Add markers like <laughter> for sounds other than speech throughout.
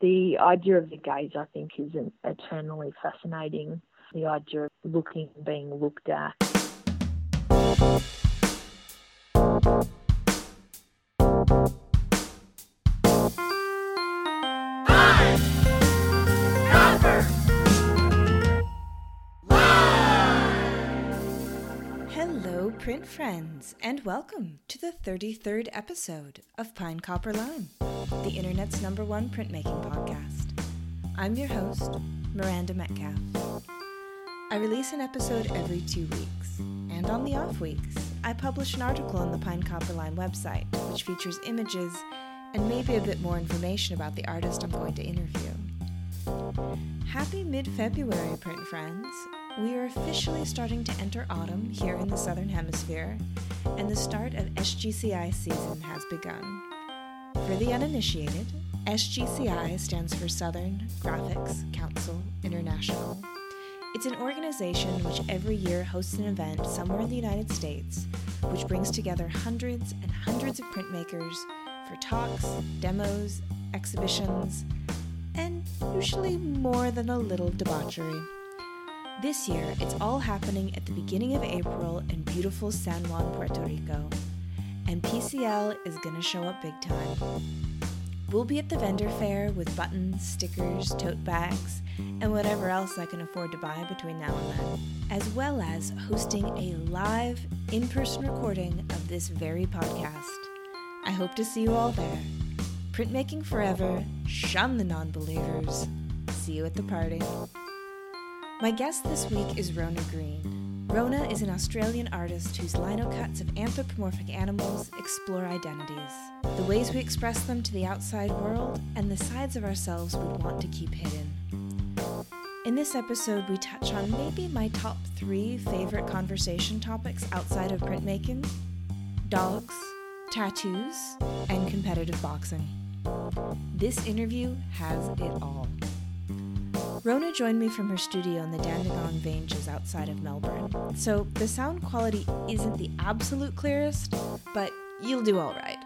The idea of the gaze, I think, is an eternally fascinating. The idea of looking, and being looked at. Hello, print friends, and welcome to the 33rd episode of Pine Copper Line, the internet's number one printmaking podcast. I'm your host, Miranda Metcalf. I release an episode every two weeks, and on the off weeks, I publish an article on the Pine Copper Line website, which features images and maybe a bit more information about the artist I'm going to interview. Happy mid February, print friends! We are officially starting to enter autumn here in the Southern Hemisphere, and the start of SGCI season has begun. For the uninitiated, SGCI stands for Southern Graphics Council International. It's an organization which every year hosts an event somewhere in the United States which brings together hundreds and hundreds of printmakers for talks, demos, exhibitions, and usually more than a little debauchery. This year, it's all happening at the beginning of April in beautiful San Juan, Puerto Rico. And PCL is gonna show up big time. We'll be at the vendor fair with buttons, stickers, tote bags, and whatever else I can afford to buy between now and then, as well as hosting a live, in person recording of this very podcast. I hope to see you all there. Printmaking forever, shun the non believers. See you at the party. My guest this week is Rona Green. Rona is an Australian artist whose lino cuts of anthropomorphic animals explore identities, the ways we express them to the outside world, and the sides of ourselves we'd want to keep hidden. In this episode, we touch on maybe my top three favorite conversation topics outside of printmaking dogs, tattoos, and competitive boxing. This interview has it all. Rona joined me from her studio in the Dandenong Ranges outside of Melbourne, so the sound quality isn't the absolute clearest, but you'll do all right.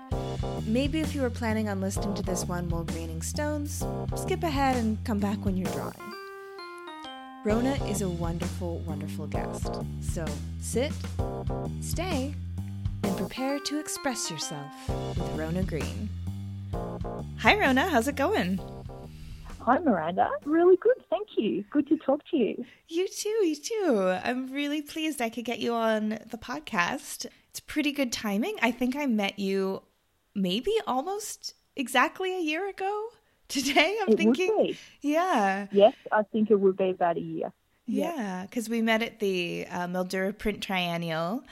Maybe if you were planning on listening to this one while greening stones, skip ahead and come back when you're drawing. Rona is a wonderful, wonderful guest, so sit, stay, and prepare to express yourself with Rona Green. Hi, Rona, how's it going? Hi, Miranda. Really good. Thank you. Good to talk to you. You too, you too. I'm really pleased I could get you on the podcast. It's pretty good timing. I think I met you maybe almost exactly a year ago <laughs> today. I'm It thinking. Yeah. Yes, I think it would be about a year. Yeah. Yeah, because we met at the uh, Mildura Print Triennial.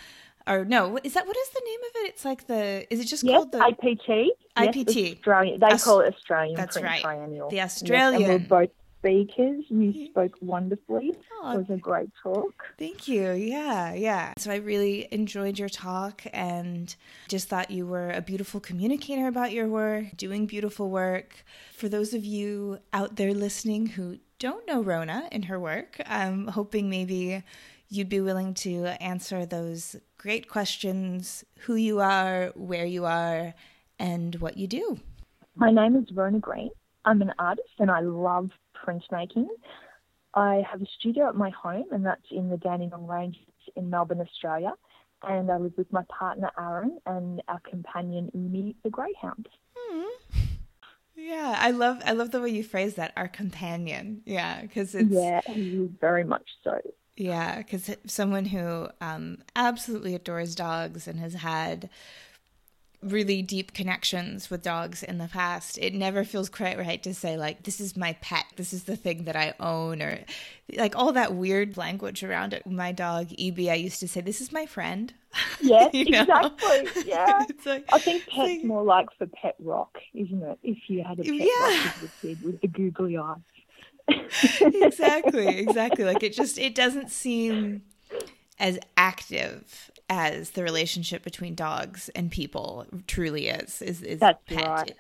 Or no, is that what is the name of it? It's like the is it just Yes, called the IPT? Yes, IPT. Australian. They Aus- call it Australian That's Print right. Triennial. The Yes, and Australian. we're both speakers. You spoke wonderfully. Aw, It was a great talk. Thank you. Yeah, yeah. So I really enjoyed your talk and just thought you were a beautiful communicator about your work, doing beautiful work. For those of you out there listening who don't know Rona and her work, I'm hoping maybe you'd be willing to answer those great questions who you are, where you are, and what you do. My name is Rona Green. I'm an artist and I love printmaking. I have a studio at my home, and that's in the Dandenong Ranges in Melbourne, Australia. And I live with my partner Aaron and our companion Umi, the greyhound. Hmm. Yeah, I love I love the way you phrase that, our companion. Yeah, because it's Yeah, very much so. Yeah, because someone who um, absolutely adores dogs and has had really deep connections with dogs in the past, it never feels quite right to say, like, this is my pet, this is the thing that I own, or like all that weird language around it. My dog, EB, I used to say, this is my friend. <laughs> Yes, You know? exactly. Yeah. <laughs> It's like- I think pet's like- more like for pet rock, isn't it? If you had a pet Yeah. rock as a kid with the googly eyes. Exactly, exactly. Like it just it doesn't seem as active as the relationship between dogs and people truly is. Is is That's pet. right.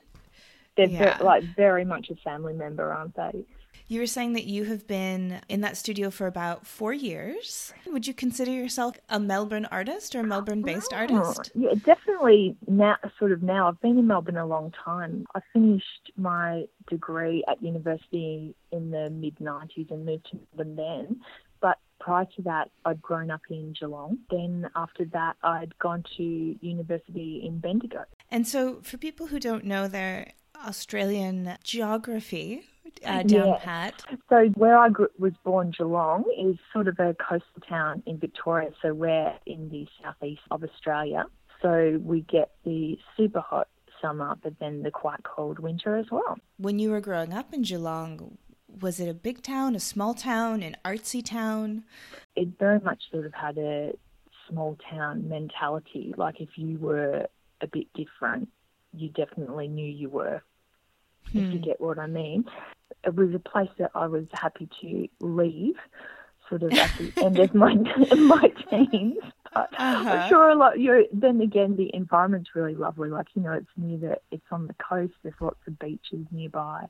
They're Yeah. like very much a family member, aren't they? You were saying that you have been in that studio for about four years. Would you consider yourself a Melbourne artist or a Melbourne based Oh, artist? Yeah, definitely. Now, sort of now, I've been in Melbourne a long time. I finished my degree at university in the mid '90s and moved to Melbourne then. But prior to that, I'd grown up in Geelong. Then after that, I'd gone to university in Bendigo. And so, for people who don't know their Australian geography uh, <laughs> down Yeah. pat, So where I grew, was born, Geelong, is sort of a coastal town in Victoria. So we're in the southeast of Australia. So we get the super hot summer, but then the quite cold winter as well. when you were growing up in Geelong, was it a big town, a small town, an artsy town? It very much sort of had a small town mentality. Like if you were a bit different, you definitely knew you were. If you get what I mean. It was a place that I was happy to leave, sort of at the end of my <laughs> <laughs> my teens. But Uh-huh. I'm sure a lot. You know, then again, the environment's really lovely. Like you know, it's near the, it's on the coast. There's lots of beaches nearby,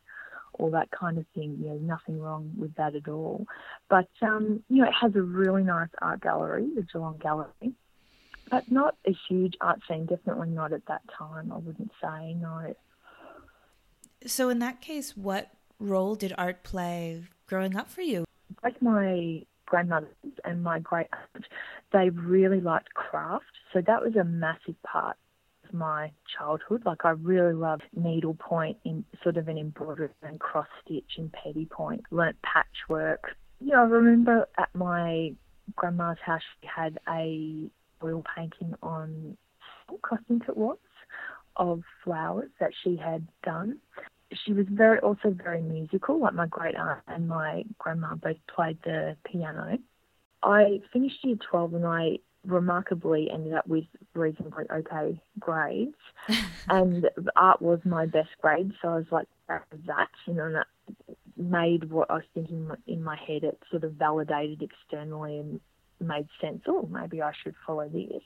all that kind of thing. You know, nothing wrong with that at all. But um, you know, it has a really nice art gallery, the Geelong Gallery. But not a huge art scene. Definitely not at that time. I wouldn't say no. So, in that case, what role did art play growing up for you? like my grandmothers and my great aunt, they really liked craft. So that was a massive part of my childhood. Like I really loved needlepoint in sort of an embroidery and cross stitch and petit point, learnt patchwork. You know, I remember at my grandma's house she had a oil painting on silk, I think it was, of flowers that she had done she was very also very musical. Like my great aunt and my grandma both played the piano. I finished year twelve and I remarkably ended up with reasonably okay grades, <laughs> and art was my best grade. So I was like, that was that, you know, and that made what I was thinking in my head. It sort of validated externally and made sense. Oh, maybe I should follow this.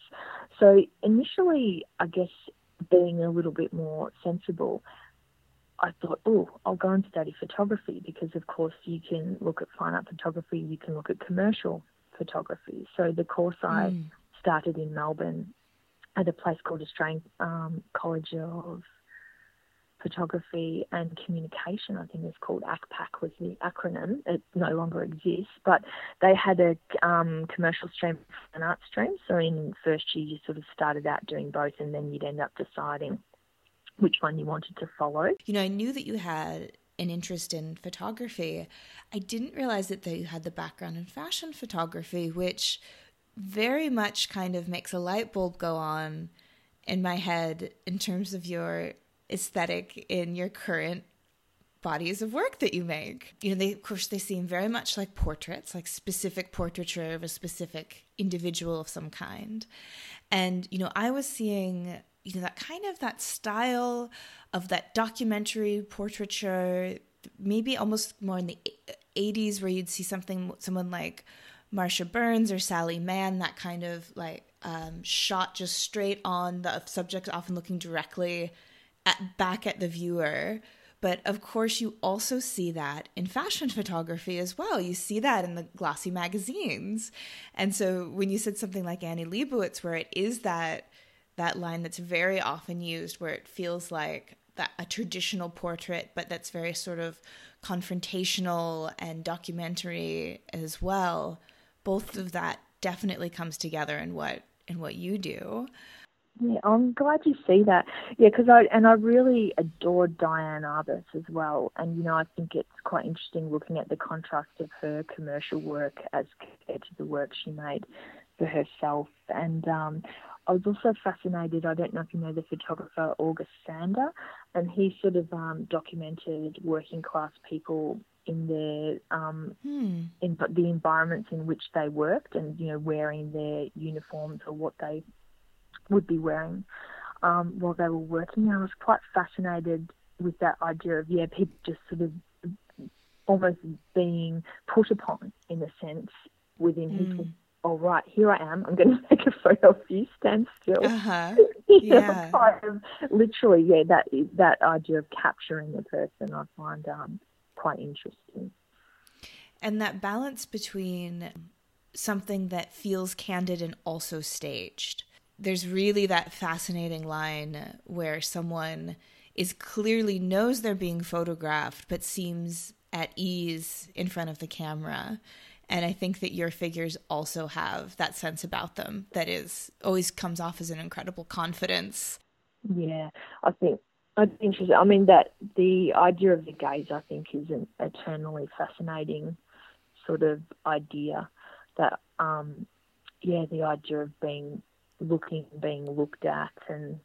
So initially, I guess being a little bit more sensible. I thought, oh, I'll go and study photography because, of course, you can look at fine art photography, you can look at commercial photography. So the course I Mm. started in Melbourne at a place called Australian um, College of Photography and Communication, I think it's called ACPAC was the acronym. It no longer exists, but they had a um, commercial stream and art stream. So in first year, you sort of started out doing both, and then you'd end up deciding which one you wanted to follow. You know, I knew that you had an interest in photography. I didn't realize that, you had the background in fashion photography, which very much kind of makes a light bulb go on in my head in terms of your aesthetic in your current bodies of work that you make. You know, they of course they seem very much like portraits, like specific portraiture of a specific individual of some kind. And you know, I was seeing you know that kind of that style of that documentary portraiture maybe almost more in the 80s where you'd see something someone like Marsha Burns or Sally Mann that kind of like um, shot just straight on the subject often looking directly at, back at the viewer. But of course you also see that in fashion photography as well. You see that in the glossy magazines. And so when you said something like Annie Leibovitz where it is that that line that's very often used where it feels like that a traditional portrait but that's very sort of confrontational and documentary as well. Both of that definitely comes together in what in what you do. Yeah, I'm glad you see that. Yeah, because I and I really adored Diane Arbus as well, and you know I think it's quite interesting looking at the contrast of her commercial work as compared to the work she made for herself. And um, I was also fascinated. I don't know if you know the photographer August Sander, and he sort of um, documented working class people in their um, hmm. in the environments in which they worked, and you know wearing their uniforms or what they would be wearing um, while they were working. I was quite fascinated with that idea of yeah, people just sort of almost being put upon in a sense within his Mm. All right, here I am. I'm going <laughs> to take a photo of you. Stand still. Uh-huh. <laughs> Yeah. kind of, literally, yeah. That that idea of capturing a person, I find um, quite interesting. And that balance between something that feels candid and also staged. There's really that fascinating line where someone is clearly knows they're being photographed but seems at ease in front of the camera and i think that your figures also have that sense about them that is always comes off as an incredible confidence. Yeah i think I think I mean that the idea of the gaze I think is an eternally fascinating sort of idea that um yeah the idea of being looking being looked at and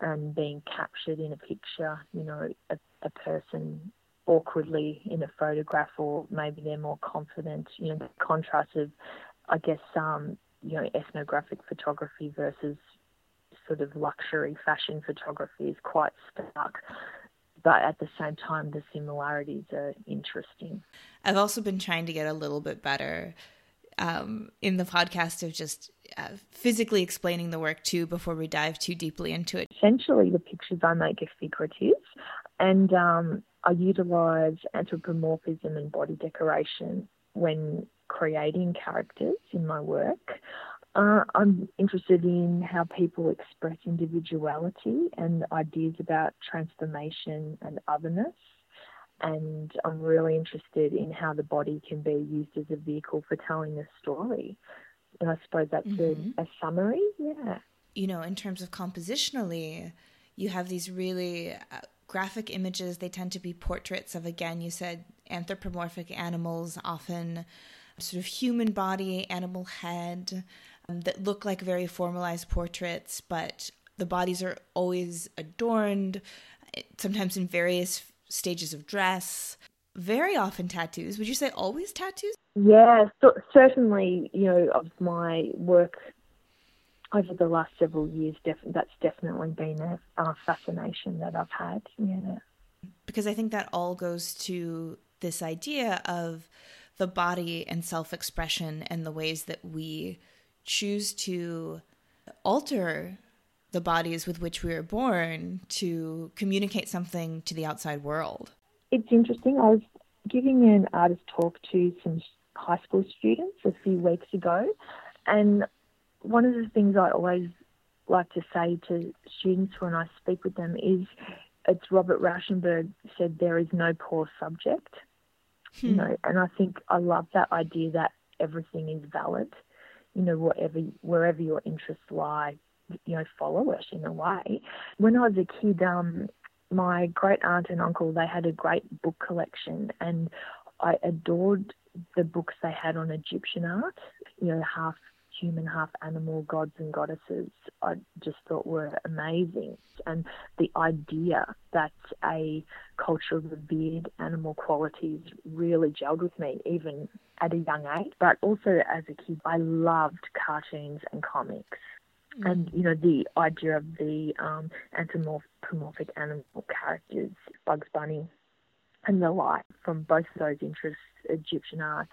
and being captured in a picture you know a, a person awkwardly in a photograph, or maybe they're more confident. You know, the contrast of, I guess, um, you know, ethnographic photography versus sort of luxury fashion photography is quite stark. But at the same time, the similarities are interesting. I've also been trying to get a little bit better um, in the podcast of just uh, physically explaining the work too before we dive too deeply into it. Essentially, the pictures I make are figurative, and um, I utilise anthropomorphism and body decoration when creating characters in my work. Uh, I'm interested in how people express individuality and ideas about transformation and otherness. And I'm really interested in how the body can be used as a vehicle for telling a story. And I suppose that's mm-hmm. a, a summary. Yeah. You know, in terms of compositionally, you have these really uh, graphic images. They tend to be portraits of, again, you said anthropomorphic animals, often sort of human body, animal head, um, that look like very formalized portraits, but the bodies are always adorned, sometimes in various stages of dress. Very often tattoos. Would you say always tattoos? Yeah, so certainly, you know, of my work over the last several years, def- that's definitely been a, a fascination that I've had. Yeah. Because I think that all goes to this idea of the body and self expression and the ways that we choose to alter the bodies with which we are born to communicate something to the outside world. It's interesting. I was giving an artist talk to some high school students a few weeks ago, and one of the things I always like to say to students when I speak with them is it's Robert Rauschenberg said there is no poor subject. Hmm. You know, and I think I love that idea that everything is valid. You know, whatever wherever your interests lie, you know, follow it in a way. When I was a kid, um, my great aunt and uncle they had a great book collection, and I adored the books they had on Egyptian art. You know, half human, half animal gods and goddesses, I just thought were amazing. And the idea that a culture revered animal qualities really gelled with me, even at a young age. But also as a kid, I loved cartoons and comics. Mm. And you know the idea of the um, anthropomorphic animal characters, Bugs Bunny, and the like, from both of those interests, Egyptian art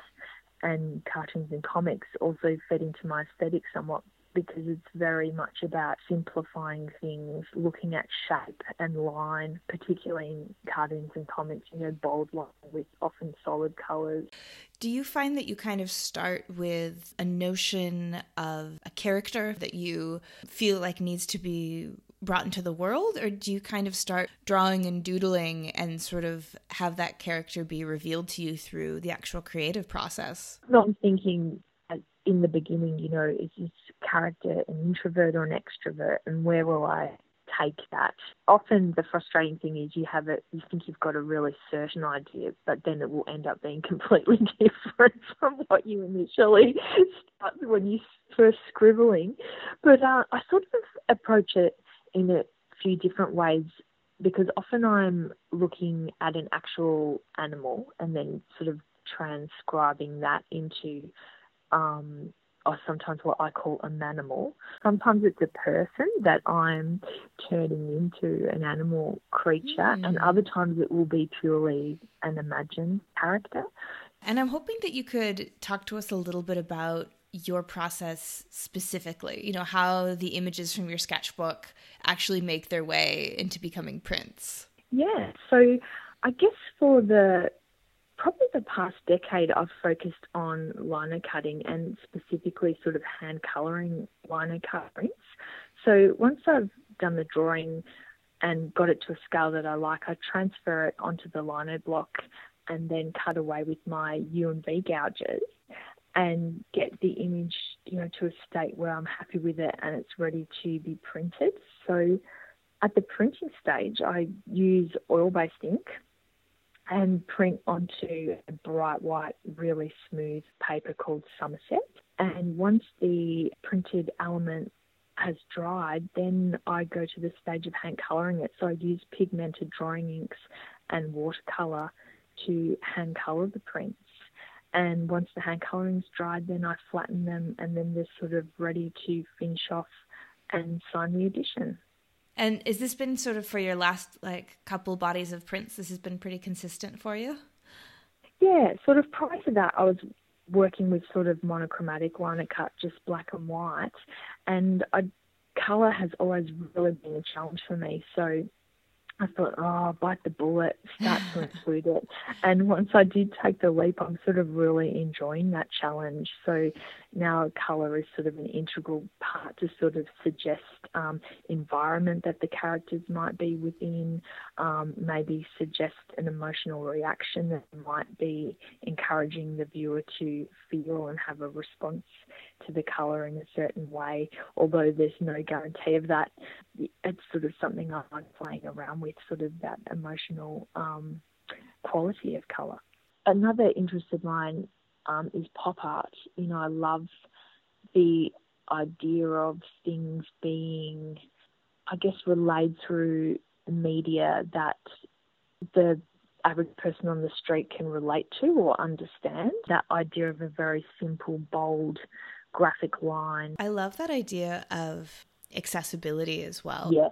and cartoons and comics also fed into my aesthetic somewhat because it's very much about simplifying things, looking at shape and line, particularly in cartoons and comics, you know, bold line with often solid colours. Do you find that you kind of start with a notion of a character that you feel like needs to be brought into the world or do you kind of start drawing and doodling and sort of have that character be revealed to you through the actual creative process? I'm thinking in the beginning you know is this character an introvert or an extrovert and where will i take that? Often the frustrating thing is you have it you think you've got a really certain idea but then it will end up being <laughs> completely different from what you initially start when you first scribbling. But uh, i sort of approach it in a few different ways because often I'm looking at an actual animal and then sort of transcribing that into, um, or sometimes what I call a manimal. Sometimes it's a person that I'm turning into an animal creature, mm. and other times it will be purely an imagined character. And I'm hoping that you could talk to us a little bit about your process specifically, you know, how the images from your sketchbook actually make their way into becoming prints. Yeah, so I guess for the probably the past decade, I've focused on lino cutting and specifically sort of hand colouring lino cut prints. So once I've done the drawing and got it to a scale that I like, I transfer it onto the lino block and then cut away with my U and V gouges and get the image, you know, to a state where I'm happy with it and it's ready to be printed. So at the printing stage, I use oil-based ink and print onto a bright white, really smooth paper called Somerset. And once the printed element has dried, then I go to the stage of hand colouring it. So I use pigmented drawing inks and watercolour to hand colour the prints. And once the hand colouring's dried, then I flatten them and then they're sort of ready to finish off and sign the edition. And has this been sort of for your last like couple bodies of prints? This has been pretty consistent for you. Yeah, sort of prior to that, I was working with sort of monochromatic lino cut, just black and white, and I, color has always really been a challenge for me. So I thought, oh, bite the bullet, start to include it. And once I did take the leap, I'm sort of really enjoying that challenge. So now colour is sort of an integral part to sort of suggest um, environment that the characters might be within, um, maybe suggest an emotional reaction that might be encouraging the viewer to feel and have a response to the colour in a certain way. Although there's no guarantee of that, it's sort of something I like playing around with, sort of that emotional um, quality of colour. Another interest of mine um, is pop art. You know, I love the idea of things being, I guess, relayed through media that the average person on the street can relate to or understand. That idea of a very simple, bold graphic line. I love that idea of accessibility as well. Yeah.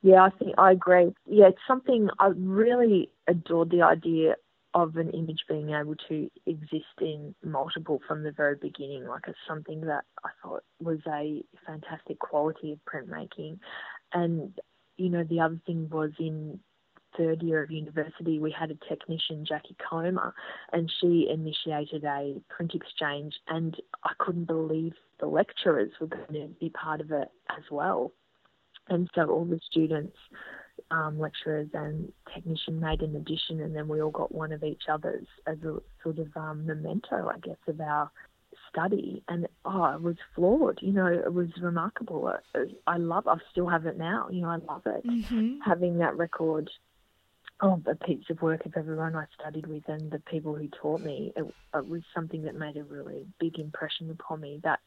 Yeah, I think I agree. Yeah, it's something I really adored the idea of an image being able to exist in multiple from the very beginning. Like it's something that I thought was a fantastic quality of printmaking. And, you know, the other thing was in third year of university, we had a technician, Jackie Comer, and she initiated a print exchange. And I couldn't believe the lecturers were going to be part of it as well. And so all the students um, lecturers and technician made an addition, and then we all got one of each other's as a sort of um, memento, I guess, of our study. And oh, it was flawed. You know, it was remarkable. I love. I still have it now. You know, I love it mm-hmm. having that record of a piece of work of everyone I studied with and the people who taught me. It, it was something that made a really big impression upon me. That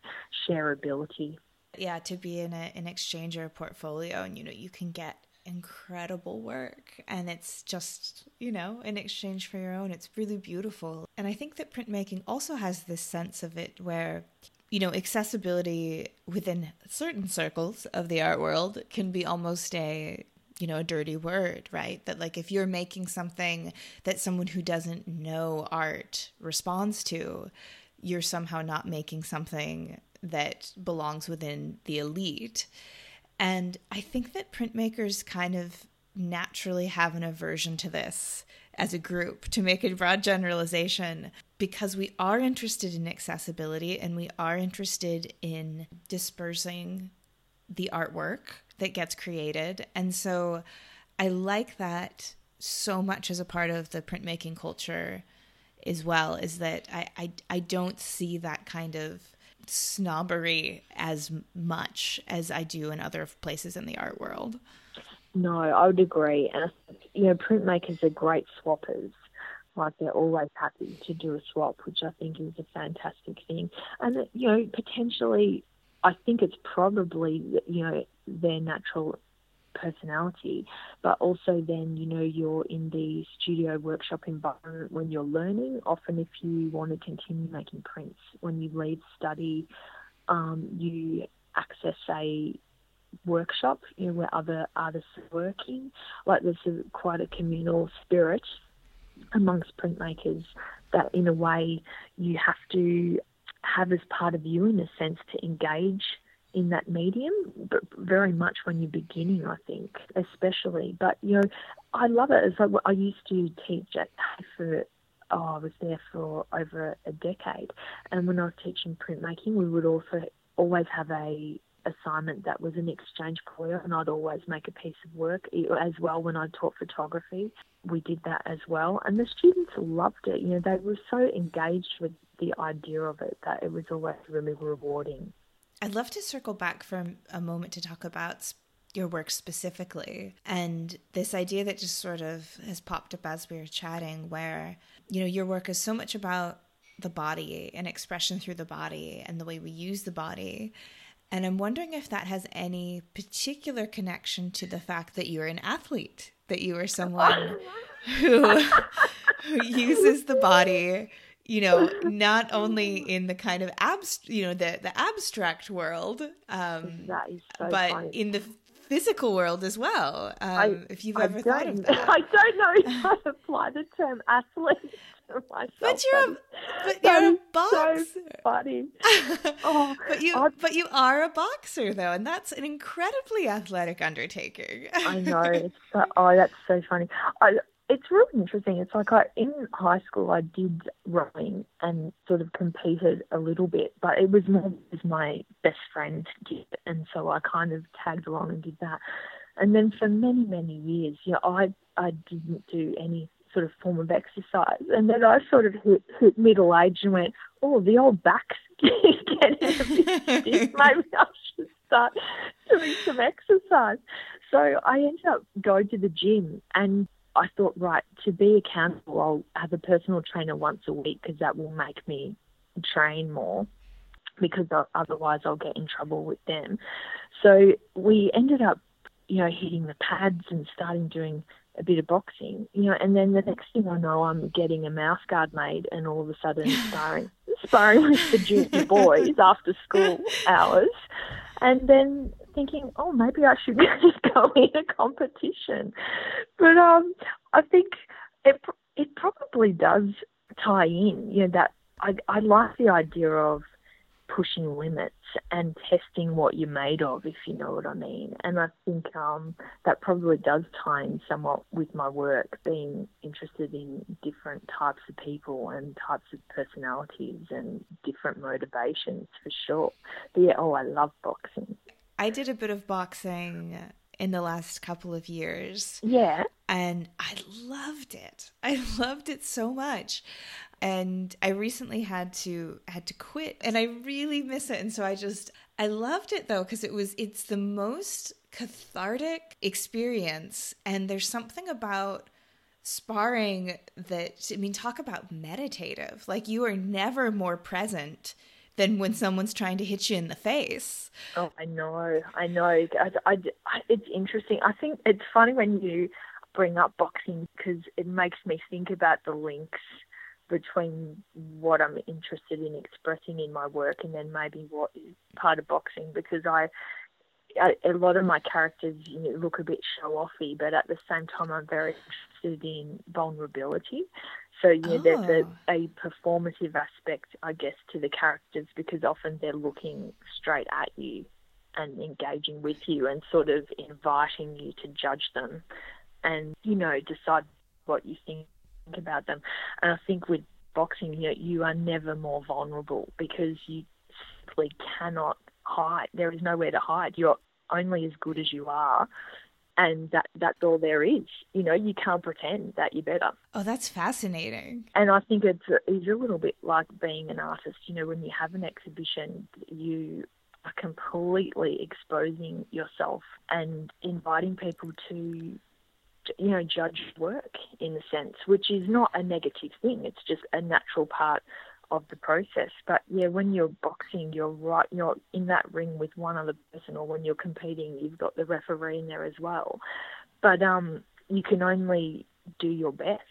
shareability yeah to be in a, an exchange or a portfolio and you know you can get incredible work and it's just you know in exchange for your own it's really beautiful and i think that printmaking also has this sense of it where you know accessibility within certain circles of the art world can be almost a you know a dirty word right? That like if you're making something that someone who doesn't know art responds to you're somehow not making something that belongs within the elite. And I think that printmakers kind of naturally have an aversion to this as a group, to make a broad generalization, because we are interested in accessibility and we are interested in dispersing the artwork that gets created. And so I like that so much as a part of the printmaking culture as well, is that I, I, I don't see that kind of snobbery as much as I do in other places in the art world. No, I would agree. And, you know, printmakers are great swappers. Like they're always happy to do a swap, which I think is a fantastic thing. And, you know, potentially, I think it's probably, you know, their natural personality, but also then, you know, you're in the studio workshop environment when you're learning. Often, if you want to continue making prints, when you leave study, um, you access a workshop, you know, where other artists are working. Like there's a, quite a communal spirit amongst printmakers that, in a way, you have to have as part of you in a sense to engage in that medium, but very much when you're beginning, I think, especially. But you know, I love it. It's like I used to teach at for oh, I was there for over a decade, and when I was teaching printmaking, we would also always have a assignment that was an exchange career, and I'd always make a piece of work as well when I taught photography. We did that as well, and the students loved it. You know, they were so engaged with the idea of it that it was always really rewarding. I'd love to circle back for a moment to talk about your work specifically and this idea that just sort of has popped up as we were chatting where you know your work is so much about the body and expression through the body and the way we use the body and I'm wondering if that has any particular connection to the fact that you're an athlete, that you are someone <laughs> who, who uses the body, you know, not only in the kind of abstract, you know, the, the abstract world, um, so but funny. in the physical world as well. Um, I, if you've ever thought of <laughs> that, I don't know <laughs> if I apply the term athlete myself. But you're a, but you're a boxer. So funny. <laughs> Oh, but you I, but you are a boxer though, and that's an incredibly athletic undertaking. I know. So, oh, that's so funny. I, it's really interesting. It's like I, in high school, I did rowing and sort of competed a little bit, but it was more because my best friend did, and so I kind of tagged along and did that. And then for many, many years, you know, I I didn't do any sort of form of exercise. And then I sort of hit, hit middle age and went, oh, the old back's <laughs> getting a bit stiff. <laughs> Maybe I should start doing some exercise. So I ended up going to the gym and I thought, right, to be accountable, I'll have a personal trainer once a week because that will make me train more because otherwise I'll get in trouble with them. So we ended up, you know, hitting the pads and starting doing a bit of boxing, you know, and then the next thing I know, I'm getting a mouth guard made, and all of a sudden <laughs> sparring, sparring with the junior boys after school <laughs> hours, and then thinking, oh, maybe I should <laughs> just go in a competition. But um, I think it it probably does tie in, you know, that I I like the idea of pushing limits and testing what you're made of, if you know what I mean. And I think um, that probably does tie in somewhat with my work, being interested in different types of people and types of personalities and different motivations for sure. But yeah, oh, I love boxing. I did a bit of boxing in the last couple of years. Yeah. And I loved it. I <laughs> loved it so much and I recently had to had to quit and I really miss it and so I just I loved it though because it was it's the most cathartic experience and there's something about sparring that I mean talk about meditative like you are never more present than when someone's trying to hit you in the face. Oh, I know, I know. I, I, it's interesting. I think it's funny when you bring up boxing because it makes me think about the links between what I'm interested in expressing in my work and then maybe what is part of boxing because I a, lot of my characters you know, look a bit show offy, but at the same time, I'm very interested in vulnerability. So you know, oh. there's a, a performative aspect, I guess, to the characters because often they're looking straight at you and engaging with you and sort of inviting you to judge them and you know decide what you think about them. And I think with boxing, you know, you are never more vulnerable because you simply cannot hide. There is nowhere to hide. You're only as good as you are. And that, that's all there is. You know, you can't pretend that you're better. Oh, that's fascinating. And I think it's, it's a little bit like being an artist. You know, when you have an exhibition, you are completely exposing yourself and inviting people to you know, judge work in a sense, which is not a negative thing. It's just a natural part of the process. But yeah, when you're boxing, you're right, you're in that ring with one other person, or when you're competing, you've got the referee in there as well. But um, you can only do your best.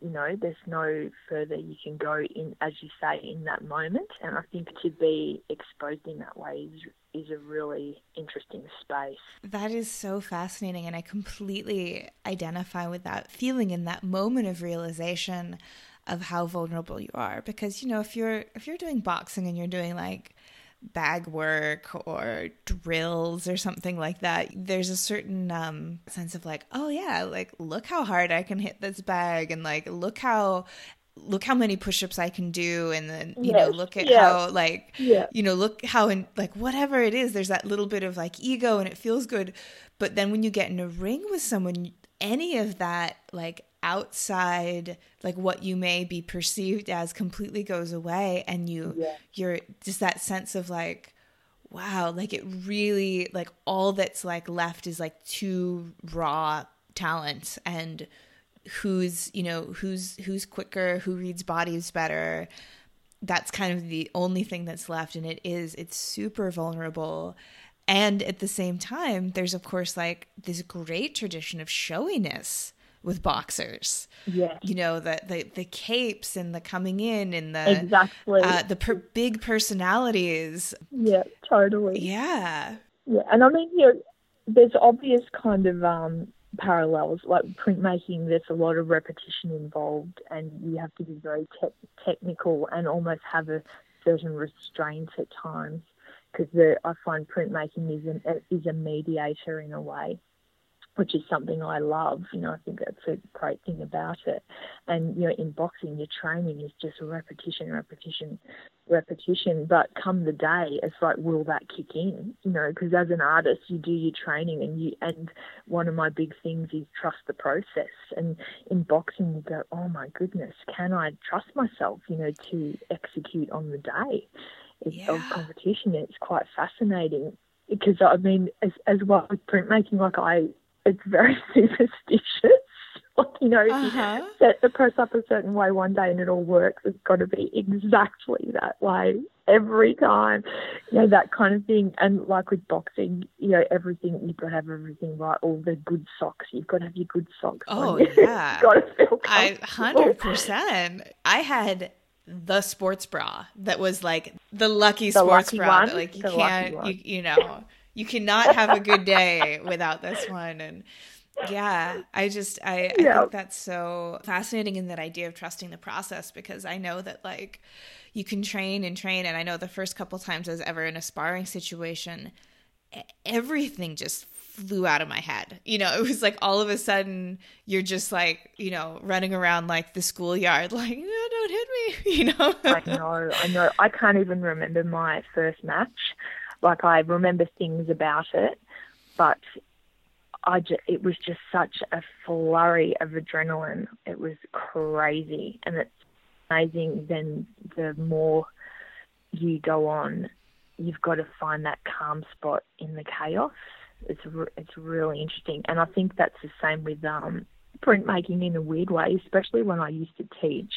You know, there's no further you can go in, as you say, in that moment. And I think to be exposed in that way is is a really interesting space. That is so fascinating, and I completely identify with that feeling in that moment of realization. Of how vulnerable you are. Because you know if you're if you're doing boxing and you're doing like bag work or drills or something like that there's a certain um, sense of like oh yeah like look how hard i can hit this bag and like look how look how many push-ups i can do and then you yes. know look at how like you know look how and like whatever it is there's that little bit of like ego and it feels good. But then when you get in a ring with someone any of that like outside like what you may be perceived as completely goes away and you yeah. you're just that sense of like wow like it really like all that's like left is like two raw talents and who's you know who's who's quicker who reads bodies better. That's kind of the only thing that's left and it is it's super vulnerable. And at the same time there's of course like this great tradition of showiness with boxers. Yeah. You know, the, the, the capes and the coming in and the exactly uh, the per- big personalities. Yeah, totally. Yeah. Yeah, and I mean, you know, there's obvious kind of um, parallels like printmaking. There's a lot of repetition involved, and you have to be very te- technical and almost have a certain restraint at times because I find printmaking is an, is a mediator in a way which is something I love. You know, I think that's a great thing about it. And, you know, in boxing, your training is just repetition, repetition, repetition. But come the day, it's like, will that kick in? You know, because as an artist, you do your training and you, and one of my big things is trust the process. And in boxing, you go, oh my goodness, can I trust myself, you know, to execute on the day? Yeah. Of competition, it's quite fascinating because I mean, as, as well with printmaking, like I it's very <laughs> superstitious. <laughs> like, you know, uh-huh. you set the press up a certain way one day and it all works, it's got to be exactly that way every time. You know, that kind of thing. And like with boxing, you know, everything, you've got to have everything right. All the good socks, you've got to have your good socks. Oh, <laughs> yeah. got to feel I 100%. I had the sports bra that was like the lucky the sports lucky bra one, that like you can't you, you know you cannot have a good day without this one. And yeah i just i, I yeah. think that's so fascinating in that idea of trusting the process because i know that like you can train and train. And i know the first couple times i was ever in a sparring situation everything just flew out of my head. You know it was like all of a sudden you're just like you know running around like the schoolyard <laughs> like no don't hit me <laughs> you know? I know i know. I can't even remember my first match like I remember things about it, but I just, it was just such a flurry of adrenaline. It was crazy, and it's amazing. Then the more you go on, you've got to find that calm spot in the chaos. It's it's really interesting, and I think that's the same with um, printmaking in a weird way, especially when I used to teach,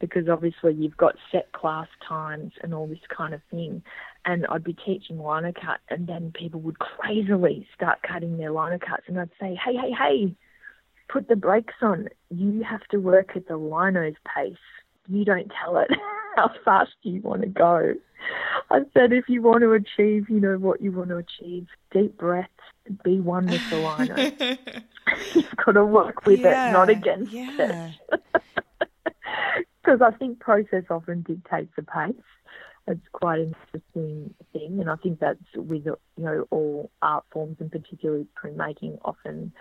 because obviously you've got set class times and all this kind of thing. And I'd be teaching lino cut, and then people would crazily start cutting their lino cuts, and I'd say, hey, hey, hey, put the brakes on. You have to work at the lino's pace. You don't tell it <laughs> how fast you want to go. I said, if you want to achieve, you know, what you want to achieve, deep breaths, be one with the lino. <laughs> <laughs> You've got to work with yeah, it, not against yeah. it. Because I think process often dictates the pace. It's quite an interesting thing, and I think that's with you know all art forms, and particularly printmaking. Often,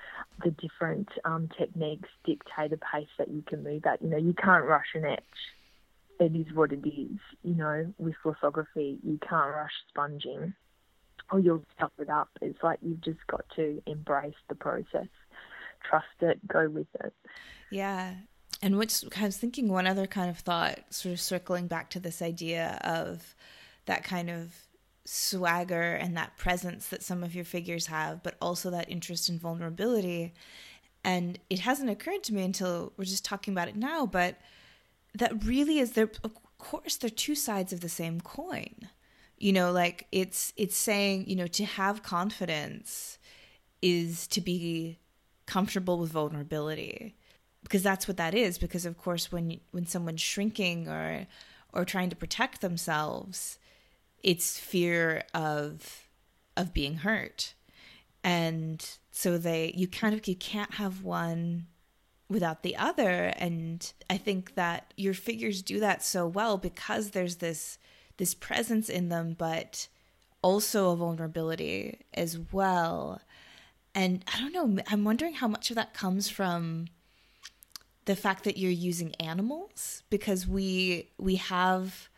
the different um, techniques dictate a pace that you can move at. You know, you can't rush an etch it is what it is. You know, with lithography, you can't rush sponging or you'll stuff it up. It's like you've just got to embrace the process, trust it, go with it. Yeah. And what's I was thinking one other kind of thought, sort of circling back to this idea of that kind of swagger and that presence that some of your figures have, but also that interest in vulnerability. And it hasn't occurred to me until we're just talking about it now, but that really is there of course they're two sides of the same coin you know like it's it's saying you know to have confidence is to be comfortable with vulnerability because that's what that is because of course when when someone's shrinking or or trying to protect themselves it's fear of of being hurt. And so they you kind of you can't have one without the other. And i think that your figures do that so well because there's this this presence in them but also a vulnerability as well. And i don't know i'm wondering how much of that comes from the fact that you're using animals because we we have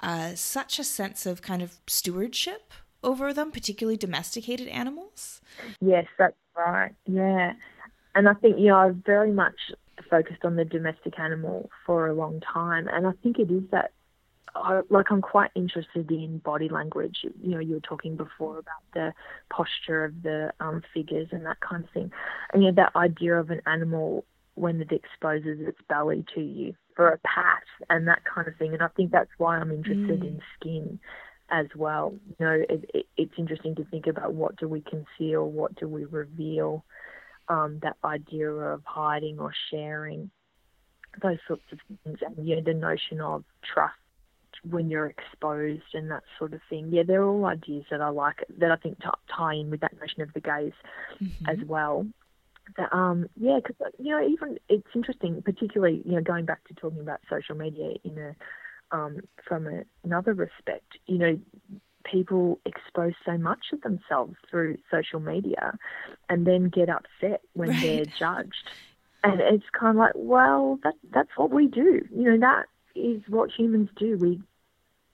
uh, such a sense of kind of stewardship over them, particularly domesticated animals. Yes, that's right. Yeah, and I think you know I've very much focused on the domestic animal for a long time, and I think it is that. I, like I'm quite interested in body language. You know, you were talking before about the posture of the um, figures and that kind of thing, and you know that idea of an animal when it exposes its belly to you for a pat and that kind of thing. And I think that's why I'm interested mm. in skin as well. You know, it, it, it's interesting to think about what do we conceal, what do we reveal, um, that idea of hiding or sharing, those sorts of things, and you know, the notion of trust when you're exposed and that sort of thing. Yeah, they're all ideas that I like that I think t- tie in with that notion of the gaze mm-hmm. as well that, um, yeah, because you know, even it's interesting, particularly you know, going back to talking about social media in a um, from a, another respect. You know, people expose so much of themselves through social media, and then get upset when right. they're judged. And it's kind of like, well, that that's what we do. You know, that is what humans do. We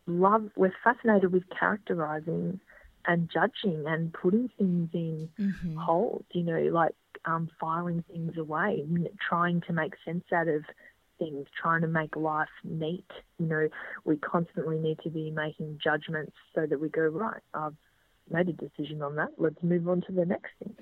love, we're fascinated with characterizing and judging and putting things in mm-hmm. hold. You know, like um, filing things away, trying to make sense out of things, trying to make life neat. You know, we constantly need to be making judgments so that we go, right, I've made a decision on that. Let's move on to the next thing.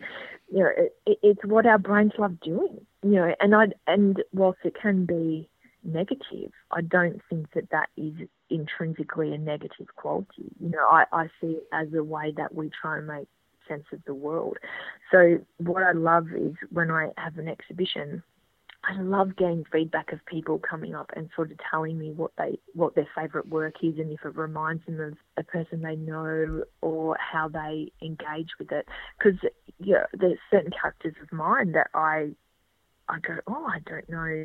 You know, it, it, it's what our brains love doing. You know, and I and whilst it can be negative, I don't think that that is intrinsically a negative quality. You know, I, I see it as a way that we try and make sense of the world. So what I love is when I have an exhibition, I love getting feedback of people coming up and sort of telling me what they what their favourite work is and if it reminds them of a person they know or how they engage with it. Because yeah, there's certain characters of mine that I I go, oh, I don't know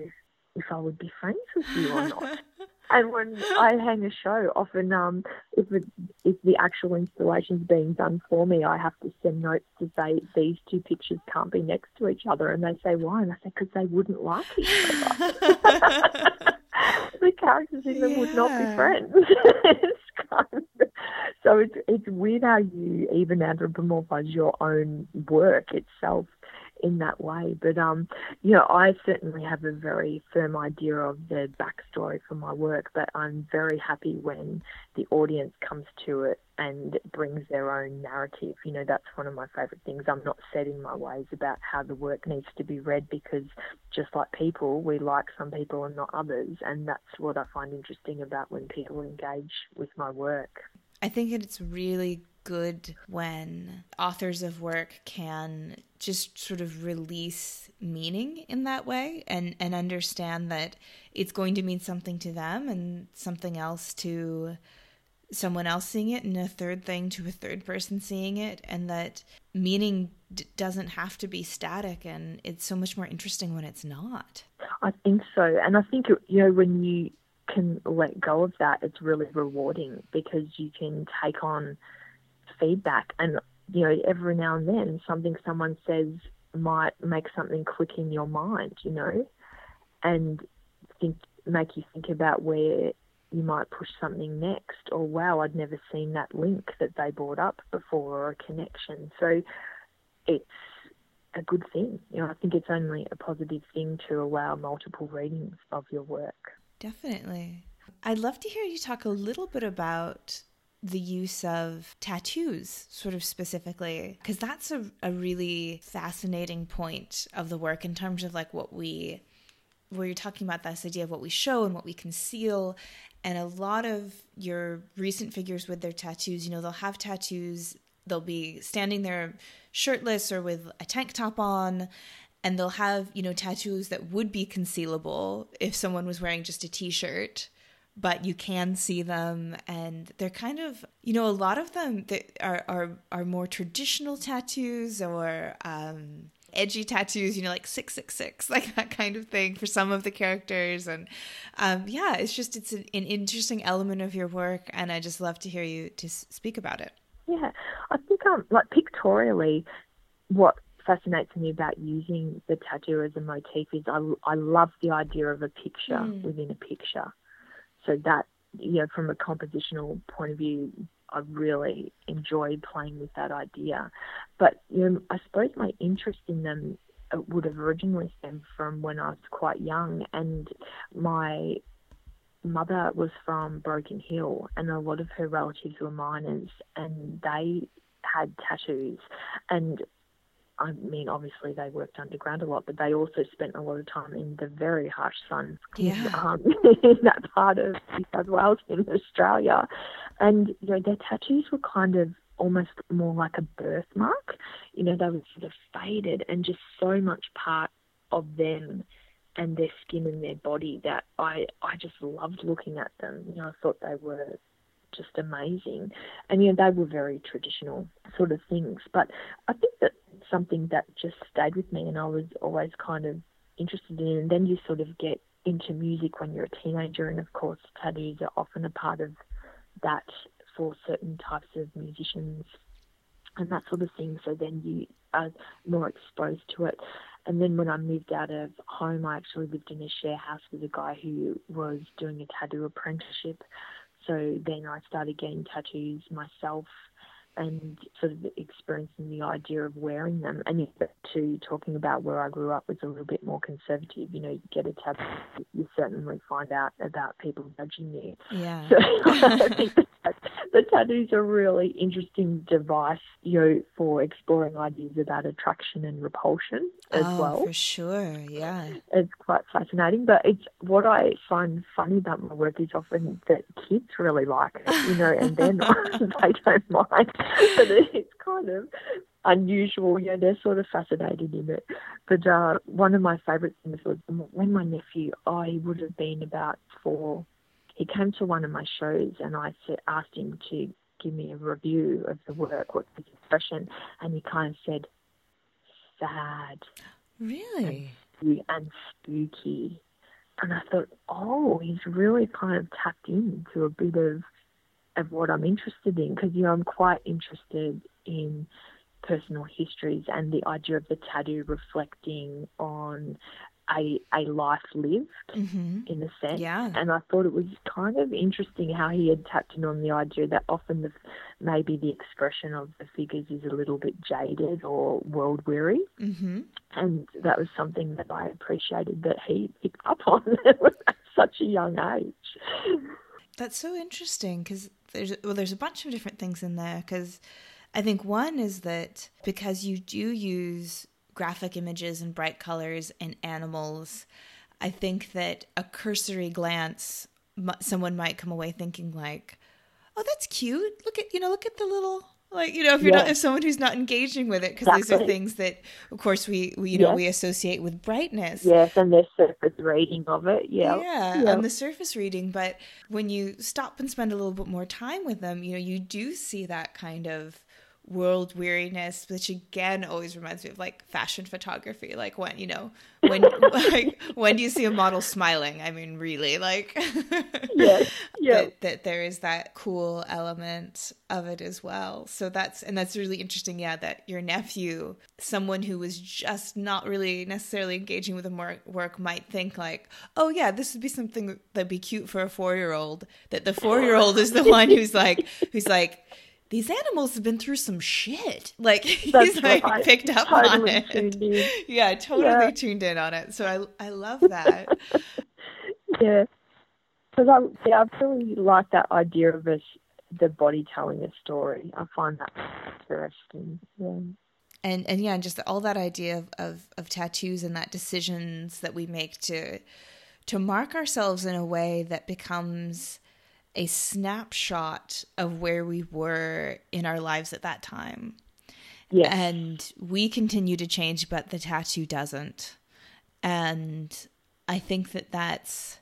if I would be friends with you or not. <laughs> and when I hang a show, often um, if it, if the actual installation is being done for me, I have to send notes to say these two pictures can't be next to each other, and they say why, and I say because they wouldn't like each other. <laughs> the characters in them yeah. would not be friends. <laughs> it's kind of, so it's it's weird how you even anthropomorphize your own work itself in that way. But um, you know, I certainly have a very firm idea of the backstory for my work, but I'm very happy when the audience comes to it and brings their own narrative. You know, that's one of my favourite things. I'm not set in my ways about how the work needs to be read because just like people, we like some people and not others, and that's what I find interesting about when people engage with my work. I think it's really good when authors of work can just sort of release meaning in that way and and understand that it's going to mean something to them and something else to someone else seeing it and a third thing to a third person seeing it and that meaning d- doesn't have to be static and it's so much more interesting when it's not. I think so. And i think you know when you can let go of that it's really rewarding because you can take on feedback. And, you know, every now and then something someone says might make something click in your mind, you know, and think make you think about where you might push something next or wow i'd never seen that link that they brought up before or a connection. So it's a good thing. You know i think it's only a positive thing to allow multiple readings of your work definitely i'd love to hear you talk a little bit about the use of tattoos, sort of specifically, because that's a, a really fascinating point of the work in terms of like what we, where you're talking about this idea of what we show and what we conceal. And a lot of your recent figures with their tattoos, you know, they'll have tattoos, they'll be standing there shirtless or with a tank top on. And they'll have, you know, tattoos that would be concealable if someone was wearing just a t shirt but you can see them and they're kind of you know a lot of them that are are, are more traditional tattoos or um, edgy tattoos, you know, like 666, <laughs> like that kind of thing for some of the characters. And um, yeah, it's just, it's an, an interesting element of your work. And I just love to hear you to speak about it. Yeah, I think um, like pictorially, what fascinates me about using the tattoo as a motif is I, I love the idea of a picture mm. within a picture. So that, you know, from a compositional point of view, I really enjoy playing with that idea. But, you know, I suppose my interest in them uh, would have originally stemmed from when I was quite young and my mother was from Broken Hill and a lot of her relatives were miners and they had tattoos and I mean, obviously they worked underground a lot, but they also spent a lot of time in the very harsh sun yeah. um, <laughs> in that part of New South Wales in Australia. And, you know, their tattoos were kind of almost more like a birthmark. You know, they were sort of faded and just so much part of them and their skin and their body that I, I just loved looking at them. You know, I thought they were just amazing. And, you know, they were very traditional sort of things. But I think that something that just stayed with me and I was always kind of interested in. And then you sort of get into music when you're a teenager. And, of course, tattoos are often a part of that for certain types of musicians and that sort of thing. So then you are more exposed to it. And then when I moved out of home, I actually lived in a share house with a guy who was doing a tattoo apprenticeship. So then I started getting tattoos myself and sort of experiencing the idea of wearing them. And to talking about where I grew up was a little bit more conservative. You know, you get a tattoo, you certainly find out about people judging you. Yeah. So <laughs> I think the tattoos are a really interesting device, you know, for exploring ideas about attraction and repulsion as oh, well. For sure, yeah. It's quite fascinating. But it's what I find funny about my work is often that kids really like it, you know, and then <laughs> <laughs> they don't mind. <laughs> But it's kind of unusual. you know, they're sort of fascinated in it. But uh, one of my favourite things was when my nephew, I would have been about four he came to one of my shows and I asked him to give me a review of the work, what's his expression, and he kind of said, sad. Really? And, and spooky. And I thought, oh, he's really kind of tapped into a bit of of what I'm interested in because you know I'm quite interested in personal histories and the idea of the tattoo reflecting on a a life lived mm-hmm. in a sense. Yeah. And I thought it was kind of interesting how he had tapped in on the idea that often the maybe the expression of the figures is a little bit jaded or world weary. Mm-hmm. And that was something that I appreciated that he picked up on <laughs> at such a young age. That's so interesting because there's well, there's a bunch of different things in there because. I think one is that because you do use graphic images and bright colors and animals, I think that a cursory glance, someone might come away thinking like, "Oh, that's cute. Look at you know, look at the little." Like you know, if you're not if someone who's not engaging with it, because exactly. these are things that, of course, we, we you know we associate with brightness. Yes, and the surface reading of it. Yeah, yeah, and the surface reading. But when you stop and spend a little bit more time with them, you know, you do see that kind of world weariness which again always reminds me of like fashion photography. Like when you know <laughs> when like when do you see a model smiling i mean really like <laughs> yes yeah. that, that there is that cool element of it as well. So that's and that's really interesting yeah that your nephew someone who was just not really necessarily engaging with the work might think like oh yeah this would be something that'd be cute for a four year old that the four year old is the one who's like who's like these animals have been through some shit. <laughs> Like he's like picked up totally on it. Yeah, totally yeah. tuned in on it. So I I love <laughs> that. yeah, because I yeah I really like that idea of us the body telling a story. I find that interesting. Yeah. And and yeah, and just all that idea of, of, of tattoos and that decisions that we make to to mark ourselves in a way that becomes a snapshot of where we were in our lives at that time. Yes. And we continue to change, but the tattoo doesn't. And I think that that's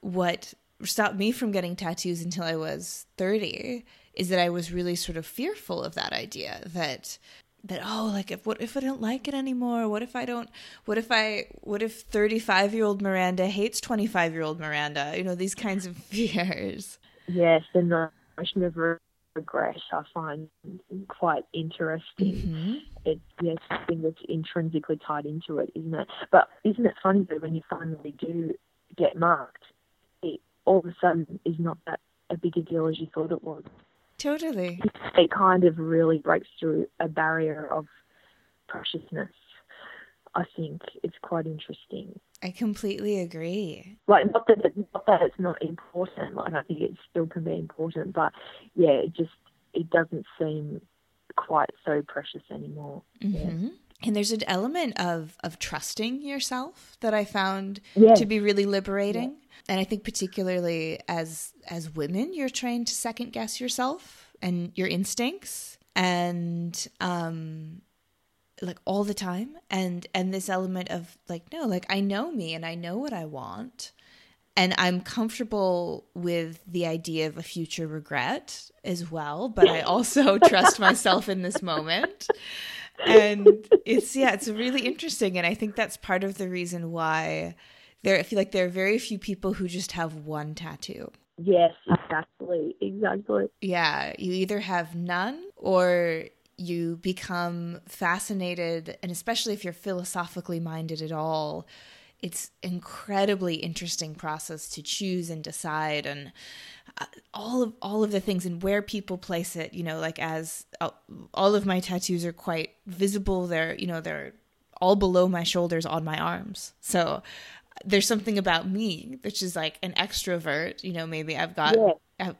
what stopped me from getting tattoos until I was 30 is that I was really sort of fearful of that idea that that oh like if what if I don't like it anymore? What if I don't what if I what if 35-year-old Miranda hates 25-year-old Miranda? You know, these kinds of <laughs> fears. Yes, and the notion of regret I find quite interesting. Mm-hmm. It's yes, something that's intrinsically tied into it, isn't it? But isn't it funny that when you finally do get marked, it all of a sudden is not that a bigger deal as you thought it was. Totally. It kind of really breaks through a barrier of preciousness. I think it's quite interesting. I completely agree. Like not that it, not that it's not important. Like I think it still can be important, but yeah, it just it doesn't seem quite so precious anymore. Mm-hmm. Yeah. And there's an element of of trusting yourself that I found to be really liberating. And I think particularly as as women, you're trained to second guess yourself and your instincts and um like all the time. And and this element of like no like i know me and i know what i want. And i'm comfortable with the idea of a future regret as well but i also <laughs> trust myself in this moment. And it's yeah it's really interesting. And i think that's part of the reason why there i feel like there are very few people who just have one tattoo. Yes exactly exactly. Yeah you either have none or you become fascinated, and especially if you're philosophically minded at all, it's incredibly interesting process to choose and decide and uh, all of all of the things and where people place it you know like as uh, all of my tattoos are quite visible they're you know they're all below my shoulders on my arms. So there's something about me which is like an extrovert you know maybe i've got yeah. I've,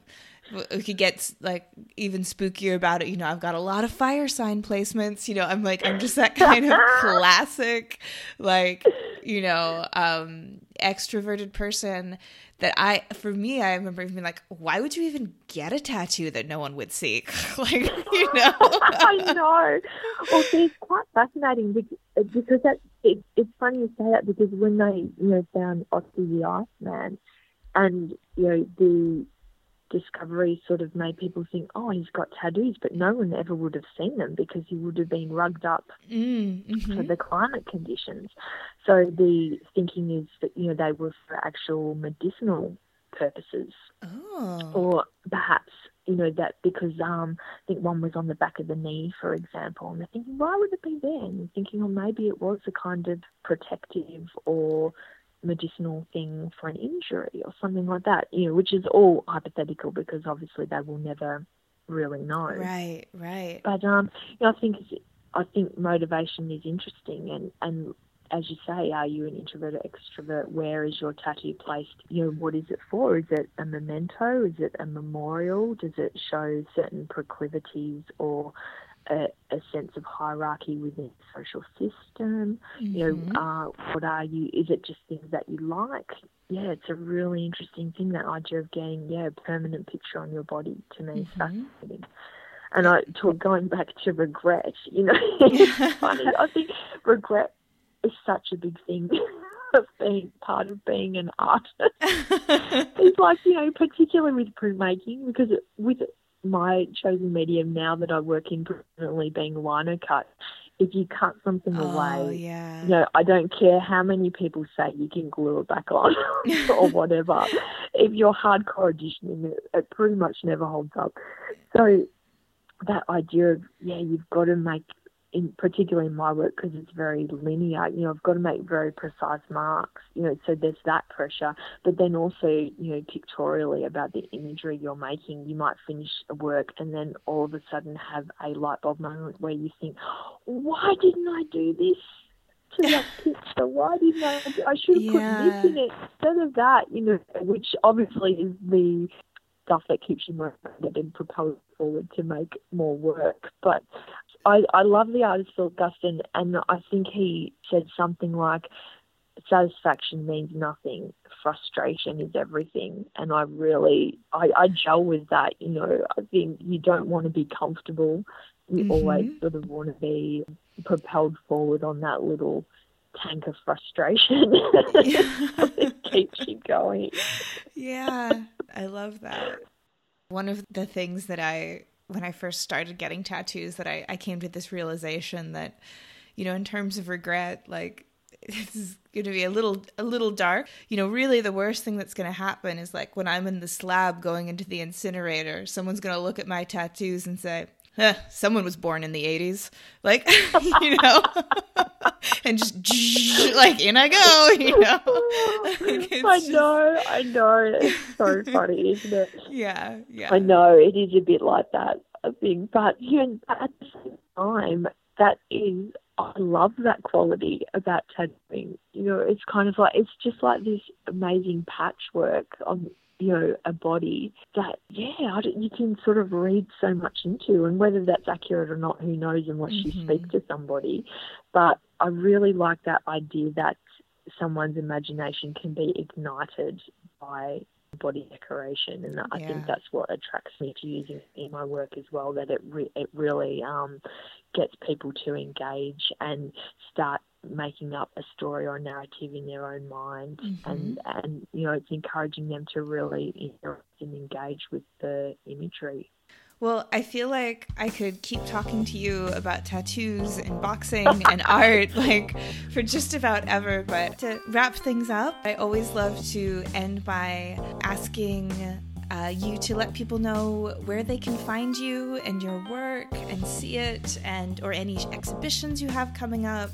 we could get like even spookier about it. You know, I've got a lot of fire sign placements. You know, I'm like I'm just that kind of <laughs> classic, like you know, um, extroverted person. That I, for me, I remember being like, why would you even get a tattoo that no one would see? <laughs> like, you know. <laughs> I know. Well, see, it's quite fascinating because, because that it, it's funny you say that because when they, you know, found Otzi the Iceman, and you know the discovery sort of made people think, oh, he's got tattoos, but no one ever would have seen them because he would have been rugged up mm, mm-hmm. for the climate conditions. So the thinking is that, you know, they were for actual medicinal purposes. Oh. Or perhaps, you know, that because um, I think one was on the back of the knee, for example, and they're thinking, why would it be there? And you're thinking, well, maybe it was a kind of protective or medicinal thing for an injury or something like that, you know, which is all hypothetical because obviously they will never really know. Right, right. But um, you know, I think I think motivation is interesting, and and as you say, are you an introvert or extrovert? Where is your tattoo placed? You know, what is it for? Is it a memento? Is it a memorial? Does it show certain proclivities or a, a, sense of hierarchy within the social system? Mm-hmm. You know, mm-hmm. uh, what are you? Is it just things that you like? Yeah, it's a really interesting thing that idea of getting yeah a permanent picture on your body to me mm-hmm. fascinating. And I talk going back to regret. You know, <laughs> it's <laughs> funny. I think regret is such a big thing. <laughs> of being part of being an artist. <laughs> it's like, you know, particularly with printmaking, because with my chosen medium now that I work in predominantly being lino cut, if you cut something oh, away, yeah. you know, I don't care how many people say you can glue it back on <laughs> or whatever. if you're hardcore auditioning, it, it pretty much never holds up. So that idea of yeah, you've got to make in particularly in my work because it's very linear. You know, I've got to make very precise marks. You know, so there's that pressure. But then also, you know, pictorially about the imagery you're making, you might finish a work and then all of a sudden have a light bulb moment where you think, why didn't I do this? To <laughs> that picture, why didn't I? I should have yeah. put this in it instead of that. You know, which obviously is the stuff that keeps you motivated and propels forward to make more work. But I, I love the artist Phil Guston, and I think he said something like, satisfaction means nothing, frustration is everything. And I really, I, I gel with that. You know, I think you don't want to be comfortable. You mm-hmm. always sort of want to be propelled forward on that little tank of frustration <laughs> that <laughs> keeps you going. Yeah, I love that. One of the things that I when I first started getting tattoos that I, I came to this realization that, you know, in terms of regret, like <laughs> this is going to be a little a little dark. You know, really the worst thing that's going to happen is like when I'm in the slab going into the incinerator, someone's going to look at my tattoos and say, eh, "Someone was born in the '80s," like <laughs> you know, <laughs> and just <laughs> like in I go, you know. I know, just... I know. It's so funny, isn't it? Yeah, yeah. I know it is a bit like that, I think, but you know, at the same time, that is I love that quality about tattooing. You know, it's kind of like it's just like this amazing patchwork on you know a body that yeah you can sort of read so much into, and whether that's accurate or not, who knows unless mm-hmm. you speak to somebody. But I really like that idea that someone's imagination can be ignited by body decoration, and I yeah. think that's what attracts me to using it in my work as well. That it re- it really um, gets people to engage and start making up a story or a narrative in their own mind, mm-hmm. and and you know it's encouraging them to really interact and engage with the imagery. Well, I feel like I could keep talking to you about tattoos and boxing and <laughs> art like for just about ever. But to wrap things up, I always love to end by asking uh, you to let people know where they can find you and your work and see it and or any exhibitions you have coming up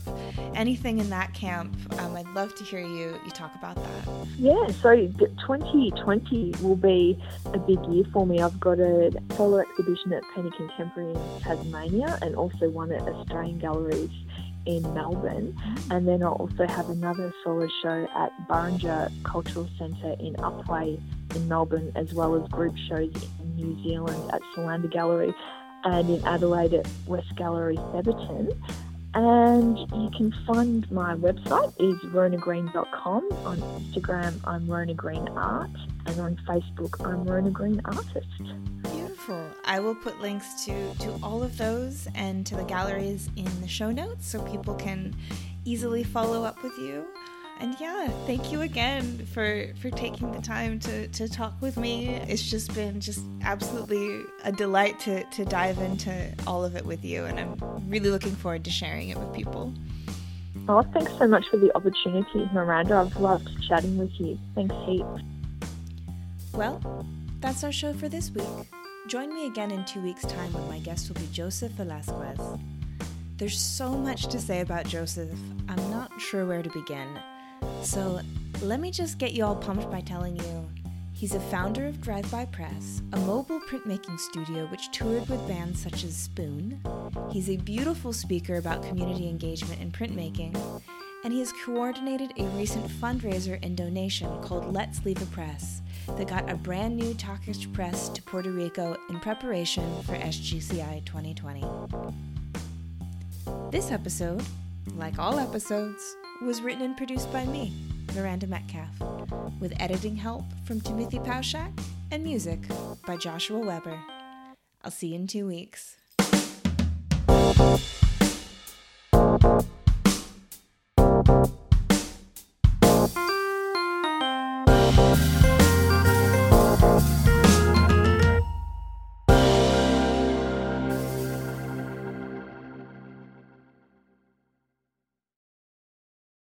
anything in that camp. Um, i'd love to hear you you talk about that. Yeah so 2020 will be a big year for me. I've got a solo exhibition at penny contemporary in tasmania and also one at australian galleries in Melbourne, and then I'll also have another solo show at Burrinja Cultural Centre in Upwey in Melbourne, as well as group shows in New Zealand at Solander Gallery and in Adelaide at West Gallery Thebarton. And you can find my website is ronagreen.com. On Instagram, I'm Rona Green Art, and on Facebook, I'm Rona Green Artist. Beautiful. I will put links to to all of those and to the galleries in the show notes so people can easily follow up with you and yeah, thank you again for for taking the time to to talk with me. It's just been just absolutely a delight to to dive into all of it with you, and I'm really looking forward to sharing it with people. Oh, thanks so much for the opportunity, Miranda. I've loved chatting with you. Thanks heaps. Well, that's our show for this week. Join me again in two weeks' time when my guest will be Joseph Velasquez. There's so much to say about Joseph, I'm not sure where to begin. So let me just get you all pumped by telling you he's a founder of Drive By Press, a mobile printmaking studio which toured with bands such as Spoon. He's a beautiful speaker about community engagement in printmaking, and he has coordinated a recent fundraiser and donation called Let's Leave a Press that got a brand new Turkish press to Puerto Rico in preparation for SGCI 2020. This episode, like all episodes, was written and produced by me, Miranda Metcalf, with editing help from Timothy Pauschak and music by Joshua Weber. I'll see you in two weeks.